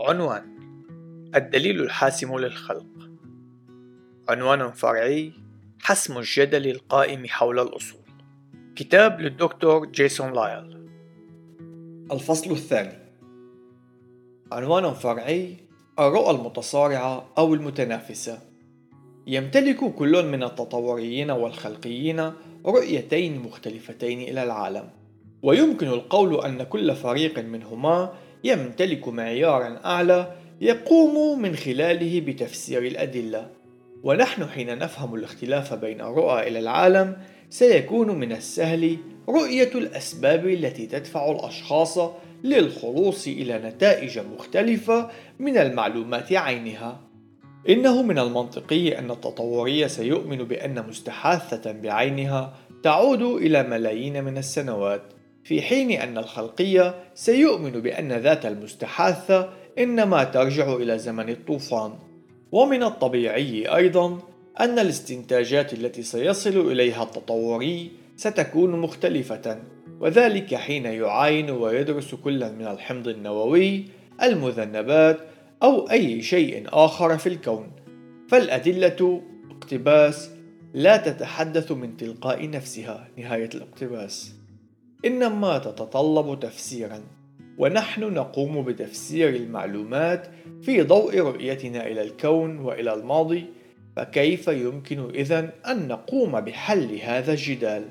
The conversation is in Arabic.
عنوان الدليل الحاسم للخلق. عنوان فرعي حسم الجدل القائم حول الأصول. كتاب للدكتور جيسون لايل. الفصل الثاني. عنوان فرعي الرؤى المتصارعة أو المتنافسة. يمتلك كل من التطوريين والخلقيين رؤيتين مختلفتين إلى العالم ويمكن القول أن كل فريق منهما يمتلك معيارا أعلى يقوم من خلاله بتفسير الأدلة ونحن حين نفهم الاختلاف بين الرؤى إلى العالم سيكون من السهل رؤية الأسباب التي تدفع الأشخاص للخلوص إلى نتائج مختلفة من المعلومات عينها. إنه من المنطقي أن التطوري سيؤمن بأن مستحاثة بعينها تعود إلى ملايين من السنوات، في حين أن الخلقية سيؤمن بأن ذات المستحاثة إنما ترجع إلى زمن الطوفان. ومن الطبيعي أيضا أن الاستنتاجات التي سيصل إليها التطوري ستكون مختلفة وذلك حين يعاين ويدرس كل من الحمض النووي المذنبات أو أي شيء آخر في الكون. فالأدلة اقتباس لا تتحدث من تلقاء نفسها نهاية الاقتباس. إنما تتطلب تفسيرا ونحن نقوم بتفسير المعلومات في ضوء رؤيتنا إلى الكون وإلى الماضي فكيف يمكن إذن أن نقوم بحل هذا الجدال؟